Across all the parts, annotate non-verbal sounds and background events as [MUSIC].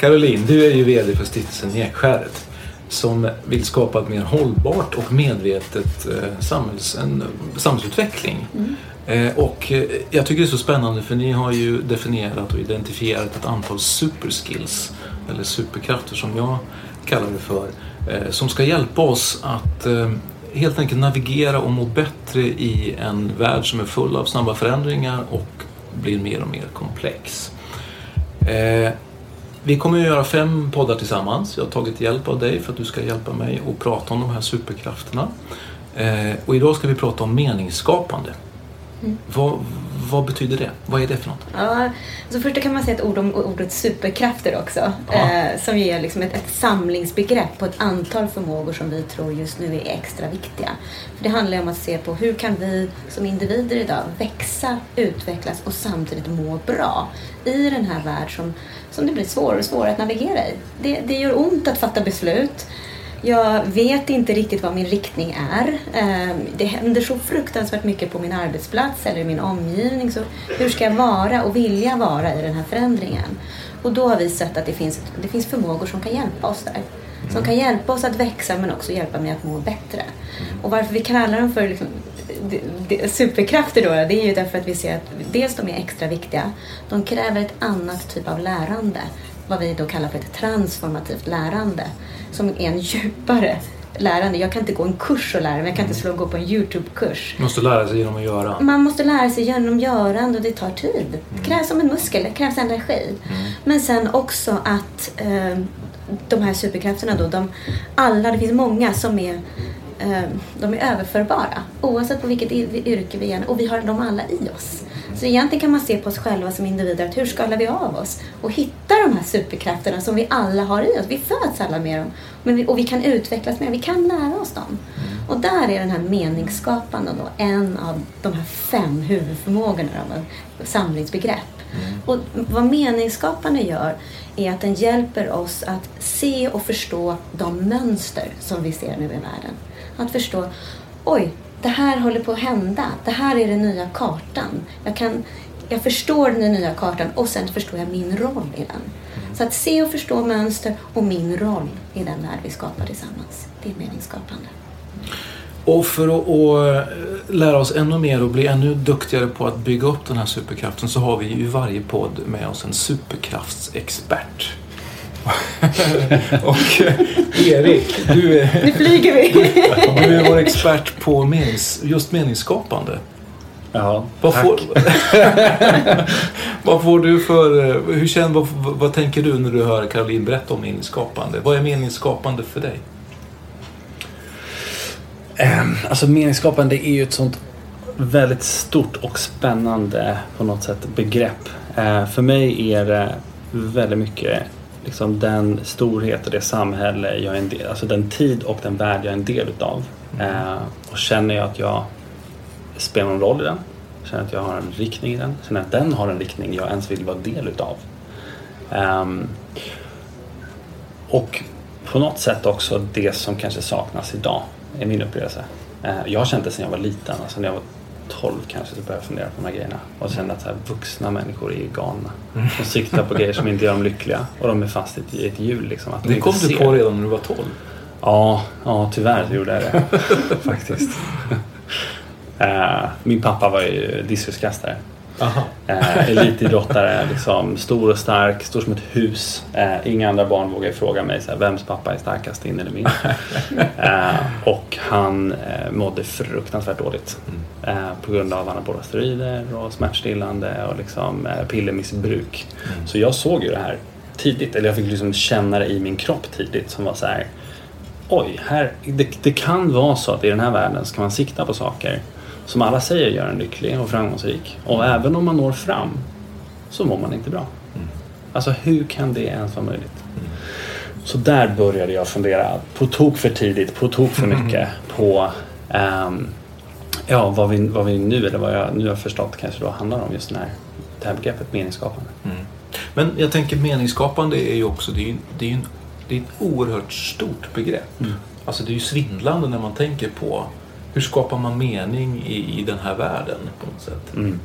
Caroline, du är ju VD för stiftelsen Ekskäret som vill skapa ett mer hållbart och medvetet eh, samhälls, en, samhällsutveckling. Eh, och eh, jag tycker det är så spännande för ni har ju definierat och identifierat ett antal superskills eller superkrafter som jag kallar det för eh, som ska hjälpa oss att eh, helt enkelt navigera och må bättre i en värld som är full av snabba förändringar och blir mer och mer komplex. Vi kommer att göra fem poddar tillsammans. Jag har tagit hjälp av dig för att du ska hjälpa mig att prata om de här superkrafterna. Eh, och idag ska vi prata om meningsskapande. Vad, vad betyder det? Vad är det för något? Ja, så först kan man säga ett ord om ordet superkrafter också. Ja. Eh, som ger liksom ett, ett samlingsbegrepp på ett antal förmågor som vi tror just nu är extra viktiga. För det handlar om att se på hur kan vi som individer idag växa, utvecklas och samtidigt må bra i den här värld som, som det blir svårare och svårare att navigera i. Det, det gör ont att fatta beslut. Jag vet inte riktigt vad min riktning är. Ehm, det händer så fruktansvärt mycket på min arbetsplats eller i min omgivning. Så hur ska jag vara och vilja vara i den här förändringen? Och då har vi sett att det finns, det finns förmågor som kan hjälpa oss där. Som kan hjälpa oss att växa men också hjälpa mig att må bättre. Och varför vi kallar dem för liksom, superkrafter då, det är ju därför att vi ser att dels de är extra viktiga. De kräver ett annat typ av lärande. Vad vi då kallar för ett transformativt lärande. Som är en djupare lärande. Jag kan inte gå en kurs och lära mig. Jag kan inte slå och gå på en YouTube-kurs. Man måste lära sig genom att göra. Man måste lära sig genom görande och det tar tid. Det krävs som en muskel, det krävs energi. Men sen också att eh, de här superkrafterna då, de, alla, det finns många som är eh, de är överförbara oavsett på vilket yrke vi är och vi har dem alla i oss. Så egentligen kan man se på oss själva som individer att hur skalar vi av oss och hitta de här superkrafterna som vi alla har i oss. Vi föds alla med dem men vi, och vi kan utvecklas med dem, vi kan lära oss dem. Och där är den här meningsskapande då en av de här fem huvudförmågorna av ett samlingsbegrepp. Och vad meningsskapande gör är att den hjälper oss att se och förstå de mönster som vi ser nu i världen. Att förstå, oj, det här håller på att hända. Det här är den nya kartan. Jag, kan, jag förstår den nya kartan och sen förstår jag min roll i den. Så att se och förstå mönster och min roll i den värld vi skapar tillsammans. Det är meningsskapande. Och för att, att eh, lära oss ännu mer och bli ännu duktigare på att bygga upp den här superkraften så har vi ju i varje podd med oss en superkraftsexpert. [LAUGHS] och eh, Erik, du är, Nu flyger vi! du är vår expert på menings, just meningsskapande. Ja, Vad tack. får, [LAUGHS] vad får du för... eh, Hur känner, vad, vad tänker du när du hör Caroline berätta om meningsskapande? Vad är meningsskapande för dig? Ehm, Alltså meningsskapande är ju ett sånt väldigt stort och spännande på något sätt begrepp. Eh, för mig är det väldigt mycket liksom den storhet och det samhälle jag är en del, alltså den tid och den värld jag är en del utav. Eh, och känner jag att jag spelar någon roll i den, känner att jag har en riktning i den, känner att den har en riktning jag ens vill vara del utav. Ehm, och på något sätt också det som kanske saknas idag, är min upplevelse. Eh, jag har känt det sedan jag var liten, alltså när jag var 12 kanske så började jag fundera på de här grejerna och kände att så här, vuxna människor är galna. De siktar på grejer som inte gör dem lyckliga och de är fast i ett, i ett hjul. Liksom, att de Det kom du på redan när du var 12. Ja, ja tyvärr så gjorde jag det. [LAUGHS] Faktiskt. Eh, min pappa var ju diskuskastare. Eh, elitidrottare, liksom, stor och stark, stor som ett hus. Eh, inga andra barn vågar fråga mig så här, vems pappa är starkast, din eller min. [LAUGHS] eh, och han eh, mådde fruktansvärt dåligt. Eh, på grund av anabola steroider och smärtstillande och liksom, pillermissbruk. Så jag såg ju det här tidigt, eller jag fick liksom känna det i min kropp tidigt som var så här Oj, här, det, det kan vara så att i den här världen ska man sikta på saker som alla säger gör en lycklig och framgångsrik. Och även om man når fram så mår man inte bra. Alltså hur kan det ens vara möjligt? Så där började jag fundera på tok för tidigt, på tok för mycket [LAUGHS] på ehm, ja, vad, vi, vad vi nu, eller vad jag nu har förstått kanske då handlar om just den här, det här begreppet meningsskapande. Men jag tänker meningsskapande är ju också, det är det är en, det är ett oerhört stort begrepp. Alltså det är ju svindlande när man tänker på hur skapar man mening i, i den här världen på något sätt. Mm.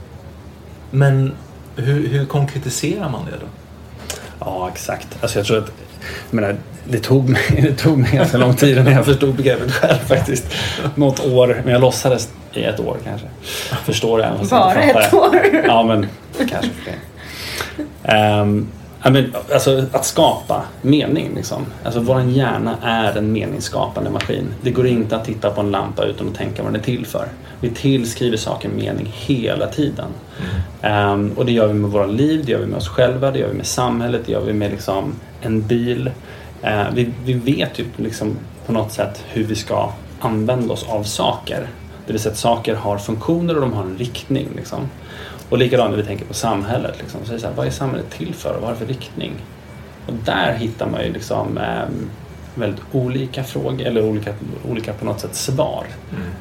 Men hur, hur konkretiserar man det då? Ja, exakt. Alltså jag tror att jag menar, det, tog mig, [LAUGHS] det tog mig ganska lång tid innan jag förstod begreppet själv faktiskt. Något år, men jag låtsades i ett år kanske. Förstår det. Bara ett jag. år? Ja, men kanske fler. [LAUGHS] Um, ja, men, alltså, att skapa mening. Liksom. Alltså, Vår hjärna är en meningsskapande maskin. Det går inte att titta på en lampa utan att tänka vad den är till för. Vi tillskriver saker mening hela tiden. Ehm, och det gör vi med våra liv, det gör vi med oss själva, det gör vi med samhället, det gör vi med liksom, en bil. Eh, vi, vi vet ju liksom, på något sätt hur vi ska använda oss av saker. Det vill säga att saker har funktioner och de har en riktning. Liksom. Och likadant när vi tänker på samhället. Liksom. Så är så här, vad är samhället till för och vad har det för riktning? Och där hittar man ju liksom, ehm, väldigt olika frågor, eller olika, olika på något sätt svar.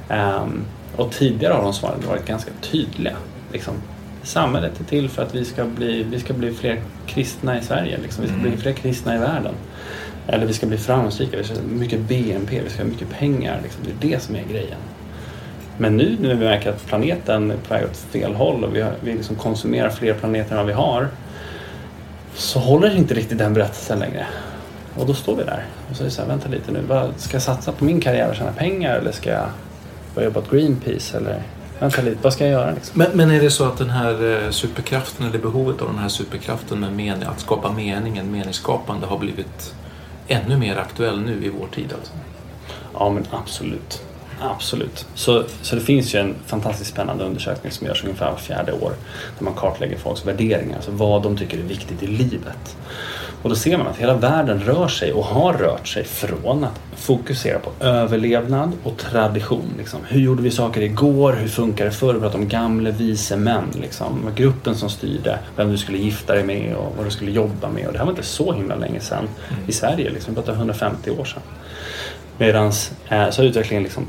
Ehm, och tidigare har de svaren varit ganska tydliga. Liksom. Samhället är till för att vi ska bli, vi ska bli fler kristna i Sverige. Liksom. Vi ska bli fler kristna i världen. Eller vi ska bli framgångsrika, vi ska ha mycket BNP, vi ska ha mycket pengar. Liksom. Det är det som är grejen. Men nu när vi märker att planeten är på väg åt fel håll och vi, har, vi liksom konsumerar fler planeter än vad vi har så håller inte riktigt den berättelsen längre. Och då står vi där och säger så här, vänta lite nu, vad, ska jag satsa på min karriär och tjäna pengar eller ska jag börja jobba åt Greenpeace eller vänta lite, vad ska jag göra liksom? Men, men är det så att den här eh, superkraften eller behovet av den här superkraften med mening, att skapa meningen, meningsskapande har blivit ännu mer aktuell nu i vår tid alltså? Ja men absolut. Absolut. Så, så det finns ju en fantastiskt spännande undersökning som görs ungefär var fjärde år. Där man kartlägger folks värderingar, alltså vad de tycker är viktigt i livet. Och då ser man att hela världen rör sig och har rört sig från att fokusera på överlevnad och tradition. Liksom. Hur gjorde vi saker igår? Hur funkar det förr? Vi pratade om gamla vise män. Liksom. Gruppen som styrde vem du skulle gifta dig med och vad du skulle jobba med. Och det här var inte så himla länge sedan i Sverige. Liksom. Vi pratar 150 år sedan. Medan eh, så har utvecklingen liksom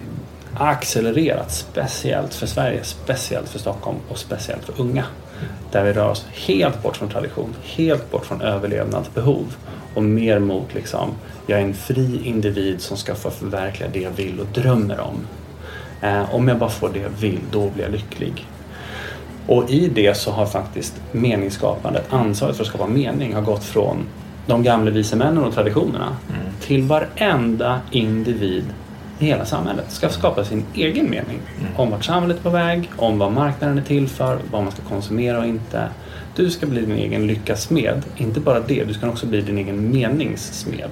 accelererat speciellt för Sverige, speciellt för Stockholm och speciellt för unga. Där vi rör oss helt bort från tradition, helt bort från överlevnadsbehov och mer mot liksom, jag är en fri individ som ska få förverkliga det jag vill och drömmer om. Eh, om jag bara får det jag vill, då blir jag lycklig. Och i det så har faktiskt meningsskapandet, ansvaret för att skapa mening, har gått från de gamla vise männen och traditionerna till varenda individ i hela samhället ska skapa sin egen mening om vart samhället är på väg, om vad marknaden är till för, vad man ska konsumera och inte. Du ska bli din egen lyckas smed. Inte bara det, du ska också bli din egen meningssmed.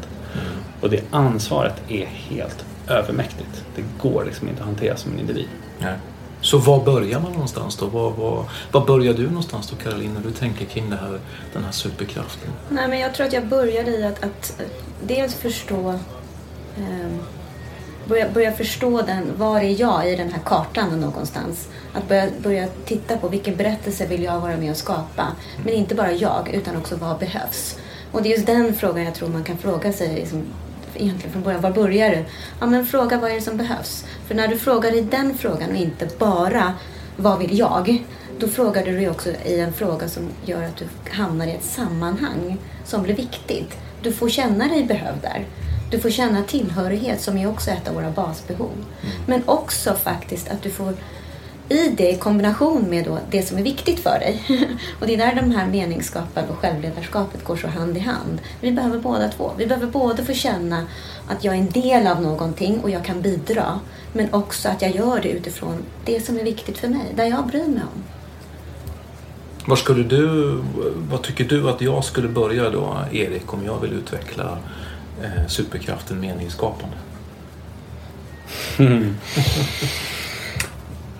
Och det ansvaret är helt övermäktigt. Det går liksom inte att hantera som en individ. Nej. Så var börjar man någonstans då? Var, var, var börjar du någonstans då Caroline när du tänker kring det här, den här superkraften? Nej, men jag tror att jag började i att, att eh, dels förstå ehm, börja, börja förstå den, var är jag i den här kartan någonstans? Att börja, börja titta på vilken berättelse vill jag vara med och skapa? Men inte bara jag, utan också vad behövs? Och det är just den frågan jag tror man kan fråga sig liksom, egentligen från början. Var börjar du? Ja, men fråga vad är det som behövs? För när du frågar i den frågan och inte bara vad vill jag? Då frågar du dig också i en fråga som gör att du hamnar i ett sammanhang som blir viktigt. Du får känna dig behövd där. Du får känna tillhörighet som är också ett av våra basbehov. Men också faktiskt att du får i det i kombination med då det som är viktigt för dig. [LAUGHS] Och det är där de här meningsskapen och självledarskapet går så hand i hand. Vi behöver båda två. Vi behöver både få känna att jag är en del av någonting och jag kan bidra. Men också att jag gör det utifrån det som är viktigt för mig, där jag bryr mig om. Var skulle du, vad tycker du att jag skulle börja då, Erik, om jag vill utveckla eh, superkraften meningsskapande? Mm.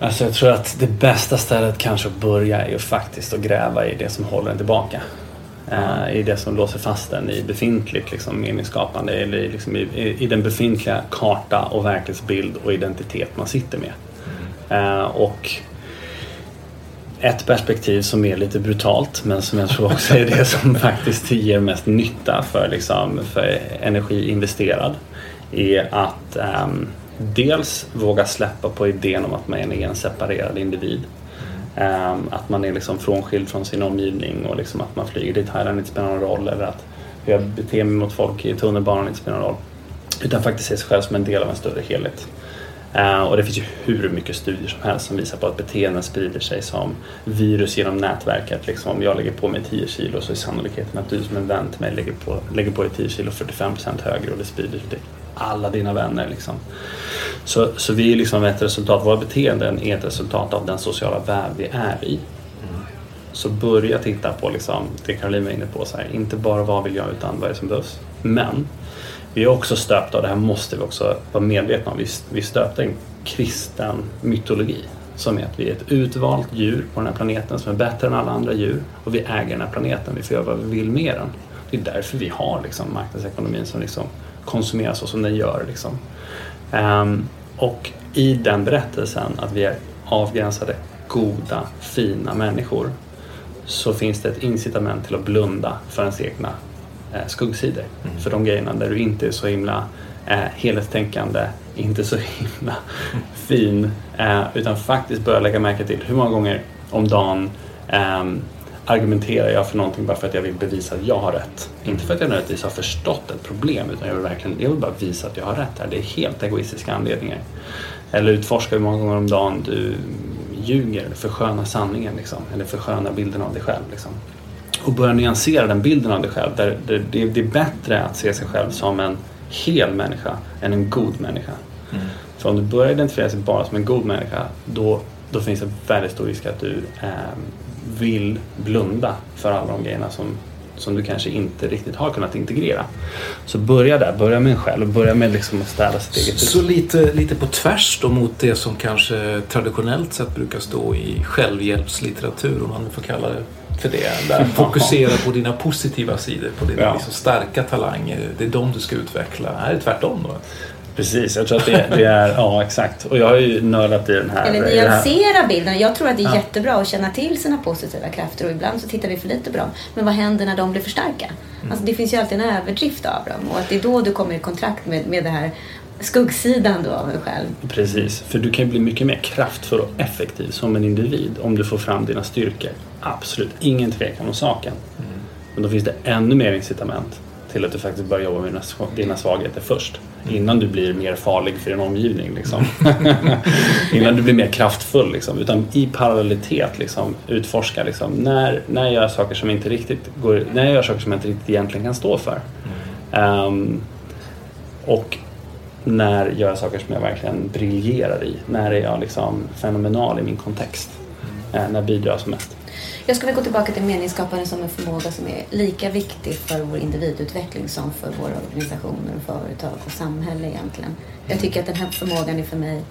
Alltså jag tror att det bästa stället kanske att börja är ju faktiskt att gräva i det som håller en tillbaka. Eh, I det som låser fast den i befintligt liksom, meningsskapande eller i, liksom, i, i den befintliga karta och verklighetsbild och identitet man sitter med. Eh, och ett perspektiv som är lite brutalt men som jag tror också är det som [LAUGHS] faktiskt ger mest nytta för, liksom, för energi investerad är att um, dels våga släppa på idén om att man är en separerad individ. Um, att man är liksom frånskild från sin omgivning och liksom att man flyger dit Thailand inte spelar någon roll eller att hur jag beter mig mot folk i tunnelbanan inte spelar någon roll. Utan faktiskt se sig själv som en del av en större helhet. Eh, och det finns ju hur mycket studier som helst som visar på att beteenden sprider sig som virus genom nätverket. Liksom, om jag lägger på mig 10 kilo så är sannolikheten att du som en vän till mig lägger på, lägger på dig 10 kilo 45% högre och det sprider sig till alla dina vänner. Liksom. Så, så vi är liksom ett resultat, våra beteenden är ett resultat av den sociala värld vi är i. Så börja titta på liksom, det Caroline var inne på, så här, inte bara vad vill jag utan vad är det som behövs. Men vi är också stöpta, och det här måste vi också vara medvetna om, vi, är stöpta i en kristen mytologi som är att vi är ett utvalt djur på den här planeten som är bättre än alla andra djur och vi äger den här planeten, vi får göra vad vi vill med den. Det är därför vi har liksom, marknadsekonomin som liksom konsumerar så som den gör. Liksom. Um, och i den berättelsen att vi är avgränsade, goda, fina människor så finns det ett incitament till att blunda för ens egna eh, skuggsidor. Mm. För de grejerna där du inte är så himla eh, helhetstänkande, inte så [LAUGHS] himla fin, eh, utan faktiskt börja lägga märke till hur många gånger om dagen eh, argumenterar jag för någonting bara för att jag vill bevisa att jag har rätt. Inte för att jag nödvändigtvis har förstått ett problem utan jag vill verkligen jag vill bara visa att jag har rätt här. Det är helt egoistiska anledningar. Eller utforska hur många gånger om dagen du ljuger eller förskönar sanningen liksom, eller förskönar bilden av dig själv. Liksom. Och börja nyansera den bilden av dig själv. Där det, det, det är bättre att se sig själv som en hel människa än en god människa. Mm. För om du börjar identifiera dig bara som en god människa då, då finns det väldigt stor risk att du eh, vill blunda för alla de grejerna som, som du kanske inte riktigt har kunnat integrera. Så börja där, börja med en själv, börja med liksom att städa sitt eget. Så lite, lite på tvärs då mot det som kanske traditionellt sett brukar stå i självhjälpslitteratur om man får kalla det för det. Där fokusera [LAUGHS] på dina positiva sidor, på dina ja. liksom starka talanger. Det är de du ska utveckla. Är det tvärtom då? Precis, jag tror att det, det, är, ja exakt. Och jag har ju nördat i den här. Eller nyansera bilden. Jag tror att det är ja. jättebra att känna till sina positiva krafter och ibland så tittar vi för lite på dem. Men vad händer när de blir för starka? Mm. Alltså, det finns ju alltid en överdrift av dem och att det är då du kommer i kontakt med, med det här skuggsidan då av dig själv. Precis, för du kan bli mycket mer kraftfull och effektiv som en individ om du får fram dina styrkor. Absolut, ingen tvekan om saken. Mm. Men då finns det ännu mer incitament till att du faktiskt börjar jobba med dina svagheter först. Innan du blir mer farlig för din omgivning. Liksom. [LAUGHS] Innan du blir mer kraftfull. Liksom. Utan i parallellitet liksom, utforska liksom, när, när jag gör saker som inte riktigt går, när jag gör saker som jag inte riktigt egentligen kan stå för. Um, och när jag gör saker som jag verkligen briljerar i. När är jag liksom fenomenal i min kontext. Uh, när bidrar jag som mest. Jag skulle vilja gå tillbaka till meningsskapande som en förmåga som är lika viktig för vår individutveckling som för våra organisationer, företag och samhälle egentligen. Jag tycker att den här förmågan är för mig,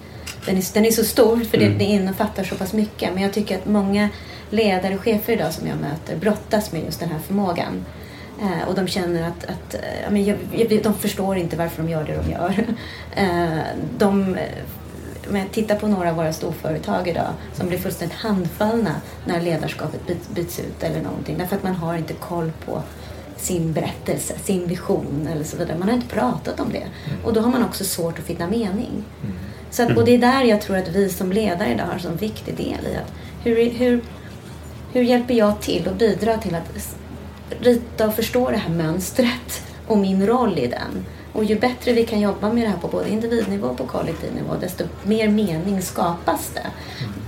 den är, den är så stor för det, mm. det innefattar så pass mycket. Men jag tycker att många ledare och chefer idag som jag möter brottas med just den här förmågan. Eh, och de känner att, att eh, jag, jag, de förstår inte varför de gör det de gör. [LAUGHS] Eh, de men titta på några av våra storföretag idag som blir fullständigt handfallna när ledarskapet byts ut eller någonting. Därför att man har inte koll på sin berättelse, sin vision eller så vidare. Man har inte pratat om det. Och då har man också svårt att finna mening. Så att, och det är där jag tror att vi som ledare idag har en sån viktig del i att hur, hur, hur hjälper jag till och bidrar till att rita och förstå det här mönstret och min roll i den. Och ju bättre vi kan jobba med det här på både individnivå och på kollektivnivå, desto mer mening skapas det.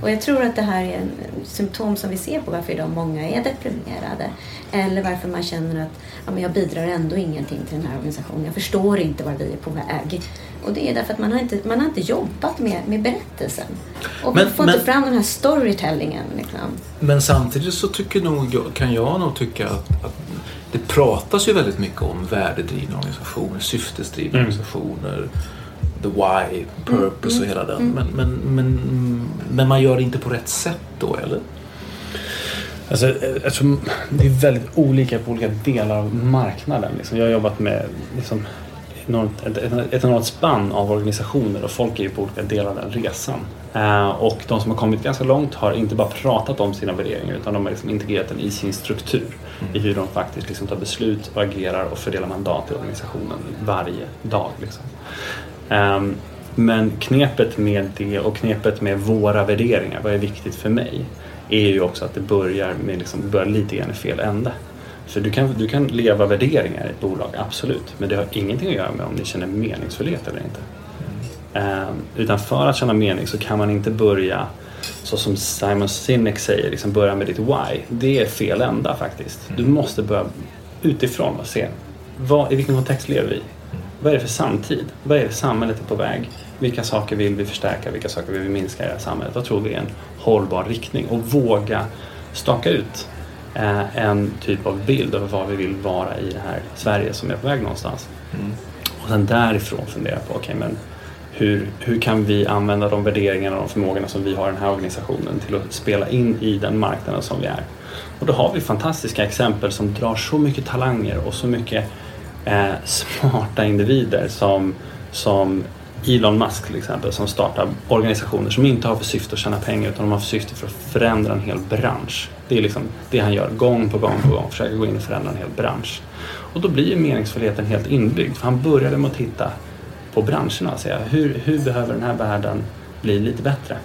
Och jag tror att det här är en symptom som vi ser på varför idag många är deprimerade. Eller varför man känner att ja, men jag bidrar ändå ingenting till den här organisationen. Jag förstår inte var vi är på väg. Och det är därför att man har inte, man har inte jobbat med, med berättelsen. Och Men- man får men- inte fram den här storytellingen. Liksom. Men samtidigt så tycker nog, kan jag nog tycka att, att det pratas ju väldigt mycket om värdedrivna organisationer, syftesdrivna Mm. organisationer, the why, purpose och hela den. Men, men, men, men man gör det inte på rätt sätt då, eller? Alltså, eftersom det är väldigt olika på olika delar av marknaden. Liksom. Jag har jobbat med liksom, enormt, ett, ett, ett enormt spann av organisationer och folk är ju på olika delar av den resan. Eh, och de som har kommit ganska långt har inte bara pratat om sina värderingar utan de har liksom integrerat den i sin struktur. I hur de faktiskt liksom tar beslut och agerar och fördelar mandat i organisationen varje dag. Liksom. Ehm, men knepet med det och knepet med våra värderingar, vad är viktigt för mig? Är ju också att det börjar, med liksom, börjar lite grann i fel ände. För du kan, du kan leva värderingar i ett bolag, absolut. Men det har ingenting att göra med om ni känner meningsfullhet eller inte. Ehm, utan för att känna mening så kan man inte börja så som Simon Sinek säger, liksom börja med ditt why. Det är fel ända faktiskt. Du måste börja utifrån och se vad, i vilken kontext lever vi? Vad är det för samtid? Vad är det samhället är på väg? Vilka saker vill vi förstärka? Vilka saker vill vi minska i det här samhället? Vad tror vi är en hållbar riktning? Och våga staka ut eh, en typ av bild över vad vi vill vara i det här Sverige som är på väg någonstans. Och sen därifrån fundera på, okej men hur, hur kan vi använda de värderingarna och de förmågorna som vi har i den här organisationen till att spela in i den marknaden som vi är. Och då har vi fantastiska exempel som drar så mycket talanger och så mycket eh, [LAUGHS] smarta individer som, som Elon Musk till exempel som startar organisationer som inte har för syfte att tjäna pengar utan de har för syfte för att förändra en hel bransch. Det är liksom det han gör gång på gång på gång, försöker gå in och förändra en hel bransch. Och då blir ju meningsfullheten helt inbyggd för han började med att titta på branscherna och säga hur, hur behöver den här världen bli lite bättre?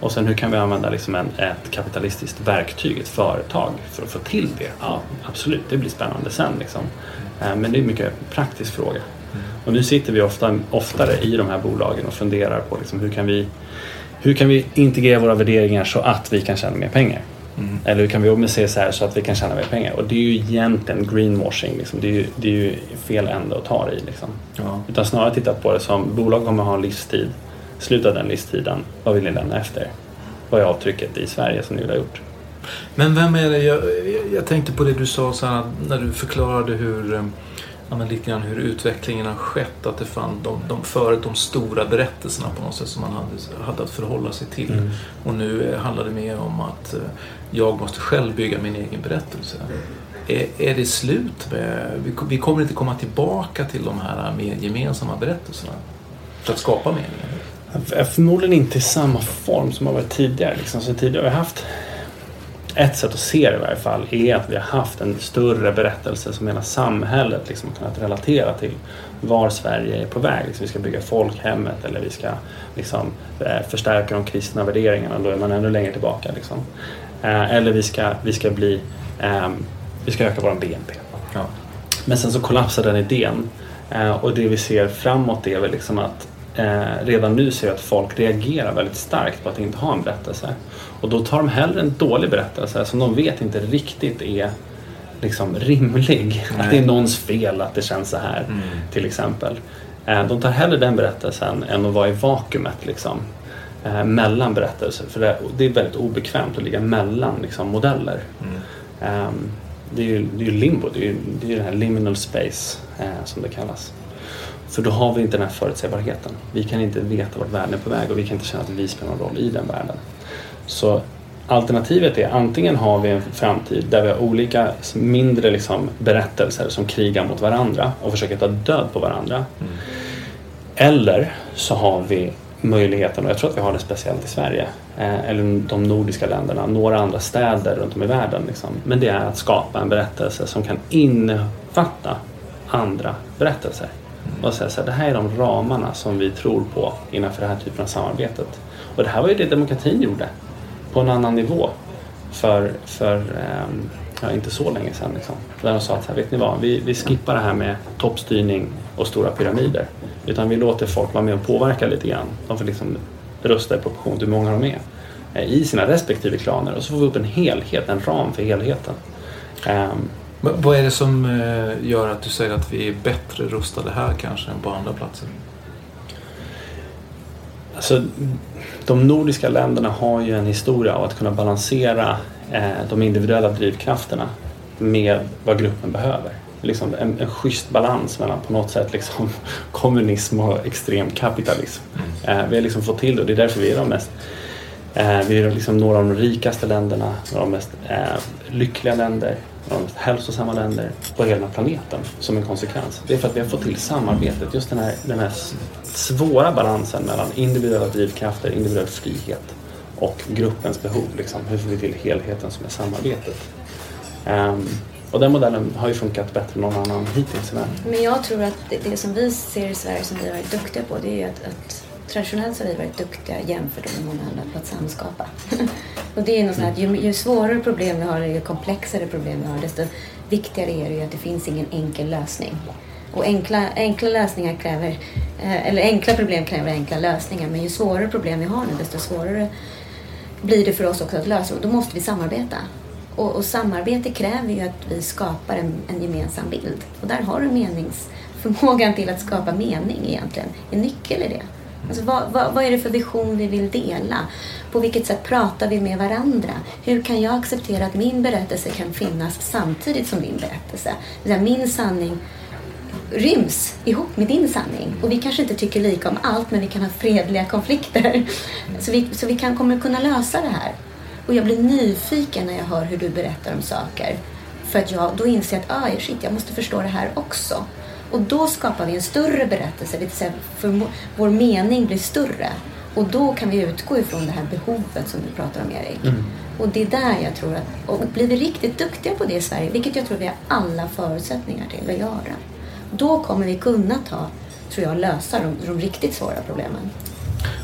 Och sen hur kan vi använda liksom en, ett kapitalistiskt verktyg, ett företag, för att få till det? Ja, absolut, det blir spännande sen. Liksom. Eh, Men det är en mycket praktisk fråga. Och nu sitter vi ofta, oftare i de här bolagen och funderar på liksom hur, kan vi, hur kan vi integrera våra värderingar så att vi kan tjäna mer pengar? Eller hur kan vi jobba med CSR så att vi kan tjäna mer pengar? Och det är ju egentligen greenwashing. Liksom. Det, är ju, det är ju fel ände att ta det i. Liksom. Ja. Utan snarare titta på det som bolag kommer ha en livstid. Sluta den livstiden. Vad vill ni lämna efter? Vad är avtrycket i Sverige som ni vill ha gjort? Men vem är det, jag, jag tänkte på det du sa så här, när du förklarade hur, eh, ja, men lite grann hur utvecklingen har skett. Att det fann de, de, förut de stora berättelserna på något sätt som man hade, hade att förhålla sig till. Mm. Och nu eh, handlar det mer om att eh, jag måste själv bygga min egen berättelse. Är, är det slut med, vi, vi kommer inte komma tillbaka till de här mer gemensamma berättelserna för att skapa meningen? Förmodligen inte i samma form som har varit tidigare. Liksom. Så tidigare har vi haft ett sätt att se det i varje fall är att vi har haft en större berättelse som hela samhället liksom har kunnat relatera till var Sverige är på väg. Liksom vi ska bygga folkhemmet eller vi ska liksom, eh, förstärka de kristna värderingarna. Då är man ännu längre tillbaka. Liksom. Eh, eller vi ska, vi ska bli ehm, vi ska öka vår BNP. Ja. Men sen så kollapsar den idén eh, och det vi ser framåt är väl liksom att eh, redan nu ser vi att folk reagerar väldigt starkt på att inte ha en berättelse. Och då tar de hellre en dålig berättelse som de vet inte riktigt är liksom rimlig. Att det är någons fel att det känns så här till exempel. Eh, de tar hellre den berättelsen än att vara i vakuumet liksom. Eh, mellan berättelser. För det, det är väldigt obekvämt att ligga mellan liksom, modeller. Ehm, det är ju, det är ju limbo, det är ju det är den här liminal space som det kallas. För då har vi inte den här förutsägbarheten. Vi kan inte veta vart världen är på väg och vi kan inte känna att vi spelar någon roll i den världen. Så alternativet är antingen har vi en framtid där vi har olika mindre liksom, berättelser som krigar mot varandra och försöker ta död på varandra. Eller så har vi möjligheten, och jag tror att vi har det speciellt i Sverige, eh, eller de nordiska länderna, några andra städer runt om i världen. Liksom. Men det är att skapa en berättelse som kan innefatta andra berättelser. Och säga så här, det här är de ramarna som vi tror på innanför den här typen av samarbetet. Och det här var ju det demokratin gjorde på en annan nivå för, för ehm, ja, inte så länge sedan. Liksom. Där de sa att, vet ni vad, vi, vi skippar det här med toppstyrning och stora pyramider. Utan vi låter folk vara med och påverka lite grann. De får liksom rösta i proportion till hur många de är eh, i sina respektive klaner och så får vi upp en helhet, en ram för helheten. Ehm, Um, vad är det som eh, gör att du säger att vi är bättre rustade här kanske än på andra platser? Alltså, de nordiska länderna har ju en historia av att kunna balansera eh, de individuella drivkrafterna med vad gruppen behöver. Liksom en, en schysst balans mellan på något sätt liksom, [LAUGHS] kommunism och extrem kapitalism. Mm. Eh, vi har liksom fått till det och det är därför vi är de mest vi är liksom några av de rikaste länderna, några av de mest lyckliga länder, av de hälsosamma länder på hela planeten som en konsekvens. Det är för att vi har fått till samarbetet, just den här, den här svåra balansen mellan individuella drivkrafter, individuell frihet och gruppens behov. Liksom. Hur får vi till helheten som är samarbetet? Um, och den modellen har ju funkat bättre än någon annan hittills i världen. Men jag tror att det, det, som vi ser i Sverige som vi har varit duktiga på det är ju att, att traditionellt så har vi varit duktiga jämfört med många andra på att samskapa. [LAUGHS] och det är något sånt att ju, ju svårare problem vi har, ju komplexare problem vi har, desto viktigare är det ju att det finns ingen enkel lösning. Och enkla, enkla lösningar kräver, eh, eller enkla problem kräver enkla lösningar. Men ju svårare problem vi har nu, desto svårare blir det för oss också att lösa. Och då måste vi samarbeta. Och, och samarbete kräver ju att vi skapar en, en, gemensam bild. Och där har du meningsförmågan till att skapa mening egentligen. En nyckel i det. Alltså vad, vad, vad, är det för vision vi vill dela? På vilket sätt pratar vi med varandra? Hur kan jag acceptera att min berättelse kan finnas samtidigt som din berättelse? Min sanning ryms ihop med din sanning. Och vi kanske inte tycker lika om allt, men vi kan ha fredliga konflikter. [LAUGHS] Så vi, så vi kan, kommer kunna lösa det här. Och jag blir nyfiken när jag hör hur du berättar om saker. För att jag då inser att ah, shit, jag måste förstå det här också. Och då skapar vi en större berättelse, det vill säga för vår mening blir större. Och då kan vi utgå ifrån det här behovet som du pratar om Erik. Mm. Och det är där jag tror att, och blir vi riktigt duktiga på det i Sverige, vilket jag tror vi har alla förutsättningar till att göra. Då kommer vi kunna ta, tror jag, lösa de, de riktigt svåra problemen.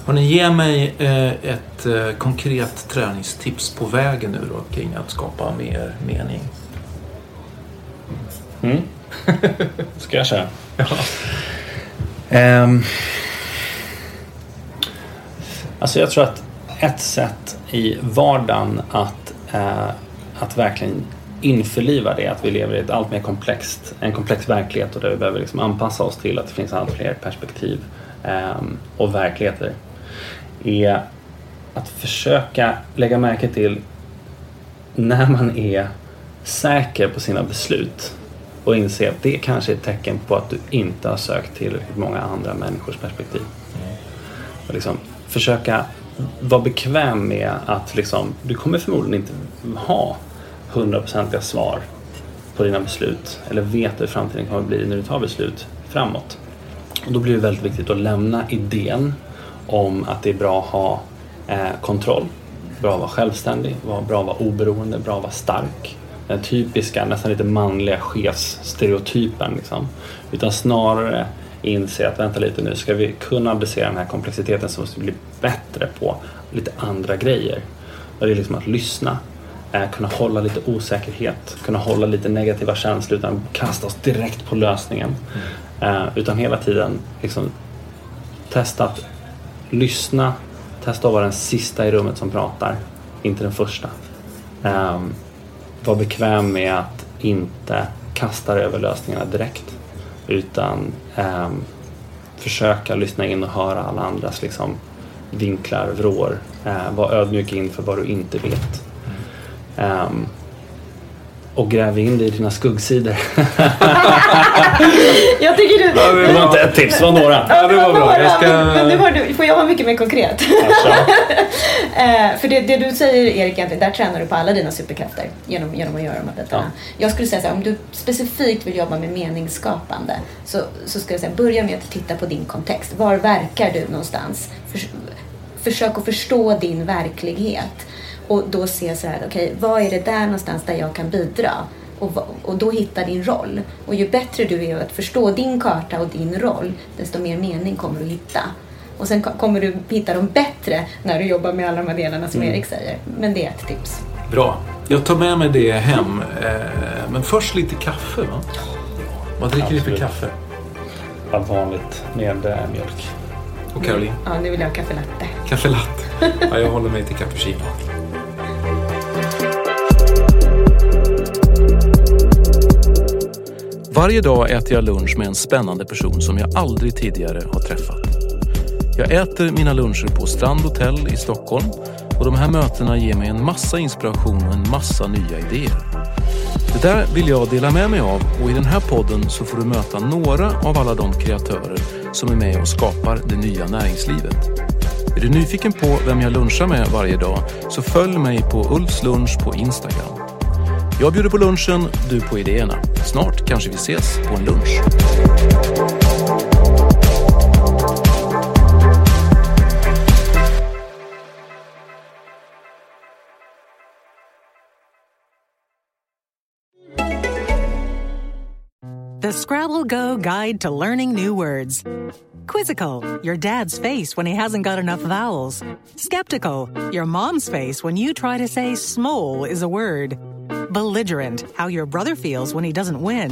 Hörrni, ge mig eh, ett eh, konkret träningstips på vägen nu då kring att skapa mer mening. Mm. Ska jag köra? ja. Um, alltså jag tror att ett sätt i vardagen att, uh, att verkligen införliva det att vi lever i ett allt mer komplext, en komplex verklighet och där vi behöver liksom anpassa oss till att det finns allt fler perspektiv um, och verkligheter är att försöka lägga märke till när man är säker på sina beslut och inse att det kanske är ett tecken på att du inte har sökt tillräckligt många andra människors perspektiv. Och liksom försöka vara bekväm med att liksom, du kommer förmodligen inte ha hundraprocentiga svar på dina beslut eller vet hur framtiden kommer att bli när du tar beslut framåt. Och då blir det väldigt viktigt att lämna idén om att det är bra att ha eh, kontroll, bra att vara självständig, bra att vara oberoende, bra att vara stark. Den typiska, nästan lite manliga chefsstereotypen. Liksom. Utan snarare inse att vänta lite nu, ska vi kunna adressera den här komplexiteten så måste vi bli bättre på lite andra grejer. Och det är liksom att lyssna, eh, kunna hålla lite osäkerhet, kunna hålla lite negativa känslor utan att kasta oss direkt på lösningen. Mm. Utan hela tiden liksom, testa att lyssna, testa att vara den sista i rummet som pratar, inte den första. Um, var bekväm med att inte kasta över lösningarna direkt utan um, försöka lyssna in och höra alla andras liksom, vinklar, vrår. Uh, var ödmjuk inför vad du inte vet. Um, och gräv in dig i dina skuggsidor. [LAUGHS] Jag tycker du... Det var inte ett tips, det var några. Ja, det var bra. Jag ska... Men, men nu har du, får jag vara mycket mer konkret? [LAUGHS] Eh, för det, det du säger Erik, egentligen, där tränar du på alla dina superkrafter genom, genom att göra de här bitarna. Jag skulle säga så här, om du specifikt vill jobba med meningsskapande så, så skulle jag säga, börja med att titta på din kontext. Var verkar du någonstans? För, försök att förstå din verklighet och då se så här, okej, okay, vad är det där någonstans där jag kan bidra? Och, och då hitta din roll. Och ju bättre du är att förstå din karta och din roll, desto mer mening kommer du hitta. Och sen kommer du hitta dem bättre när du jobbar med alla de här delarna som mm. Erik säger. Men det är ett tips. Bra. Jag tar med mig det hem. Eh, men först lite kaffe va? Vad dricker Absolut. du för kaffe? Allt vanligt med eh, mjölk. Och Caroline? Ja, nu vill jag ha kaffe latte. Kaffe latte. Ja, jag håller mig till cappuccino. Varje dag äter jag lunch med en spännande person som jag aldrig tidigare har träffat. Jag äter mina luncher på Strand Hotel i Stockholm och de här mötena ger mig en massa inspiration och en massa nya idéer. Det där vill jag dela med mig av och i den här podden så får du möta några av alla de kreatörer som är med och skapar det nya näringslivet. Är du nyfiken på vem jag lunchar med varje dag så följ mig på Ulfs lunch på Instagram. Jag bjuder på lunchen, du på idéerna. Snart kanske vi ses på en lunch. The Scrabble Go Guide to Learning New Words. Quizzical, your dad's face when he hasn't got enough vowels. Skeptical, your mom's face when you try to say smole is a word. Belligerent, how your brother feels when he doesn't win.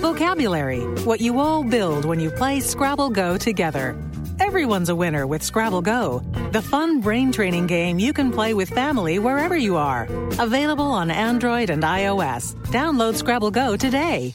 Vocabulary, what you all build when you play Scrabble Go together. Everyone's a winner with Scrabble Go, the fun brain training game you can play with family wherever you are. Available on Android and iOS. Download Scrabble Go today.